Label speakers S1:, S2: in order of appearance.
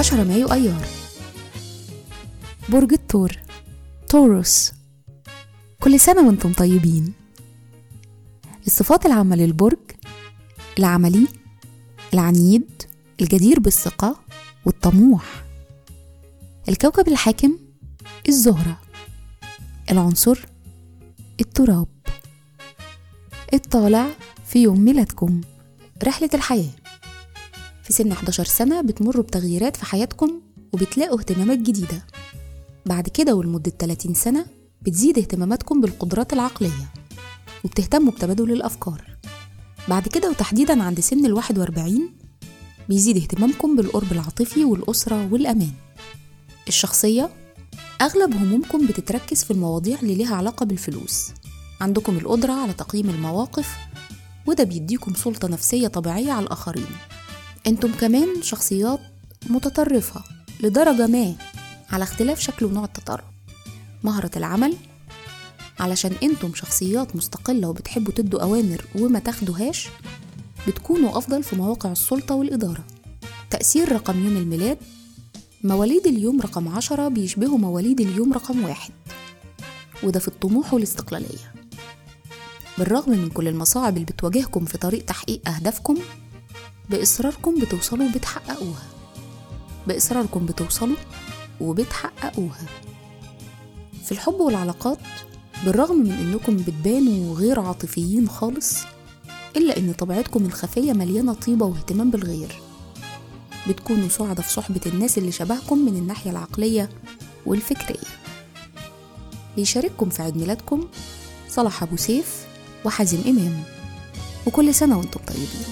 S1: 10 مايو أيار. برج الثور توروس كل سنة وأنتم طيبين. الصفات العامة للبرج العملي العنيد الجدير بالثقة والطموح. الكوكب الحاكم الزهرة. العنصر التراب. الطالع في يوم ميلادكم رحلة الحياة. في سن 11 سنة بتمروا بتغييرات في حياتكم وبتلاقوا اهتمامات جديدة. بعد كده ولمدة 30 سنة بتزيد اهتماماتكم بالقدرات العقلية وبتهتموا بتبادل الأفكار. بعد كده وتحديدا عند سن ال 41 بيزيد اهتمامكم بالقرب العاطفي والأسرة والأمان. الشخصية أغلب همومكم بتتركز في المواضيع اللي ليها علاقة بالفلوس. عندكم القدرة على تقييم المواقف وده بيديكم سلطة نفسية طبيعية على الآخرين. أنتم كمان شخصيات متطرفة لدرجة ما على اختلاف شكل ونوع التطرف. مهرة العمل علشان أنتم شخصيات مستقلة وبتحبوا تدوا أوامر وما تاخدوهاش بتكونوا أفضل في مواقع السلطة والإدارة. تأثير رقم يوم الميلاد مواليد اليوم رقم عشرة بيشبهوا مواليد اليوم رقم واحد. وده في الطموح والاستقلالية. بالرغم من كل المصاعب اللي بتواجهكم في طريق تحقيق أهدافكم بإصراركم بتوصلوا وبتحققوها. بإصراركم بتوصلوا وبتحققوها. في الحب والعلاقات بالرغم من إنكم بتبانوا غير عاطفيين خالص إلا إن طبيعتكم الخفية مليانة طيبة واهتمام بالغير. بتكونوا سعداء في صحبة الناس اللي شبهكم من الناحية العقلية والفكرية. بيشارككم في عيد ميلادكم صلاح أبو سيف وحازم إمام. وكل سنة وأنتم طيبين.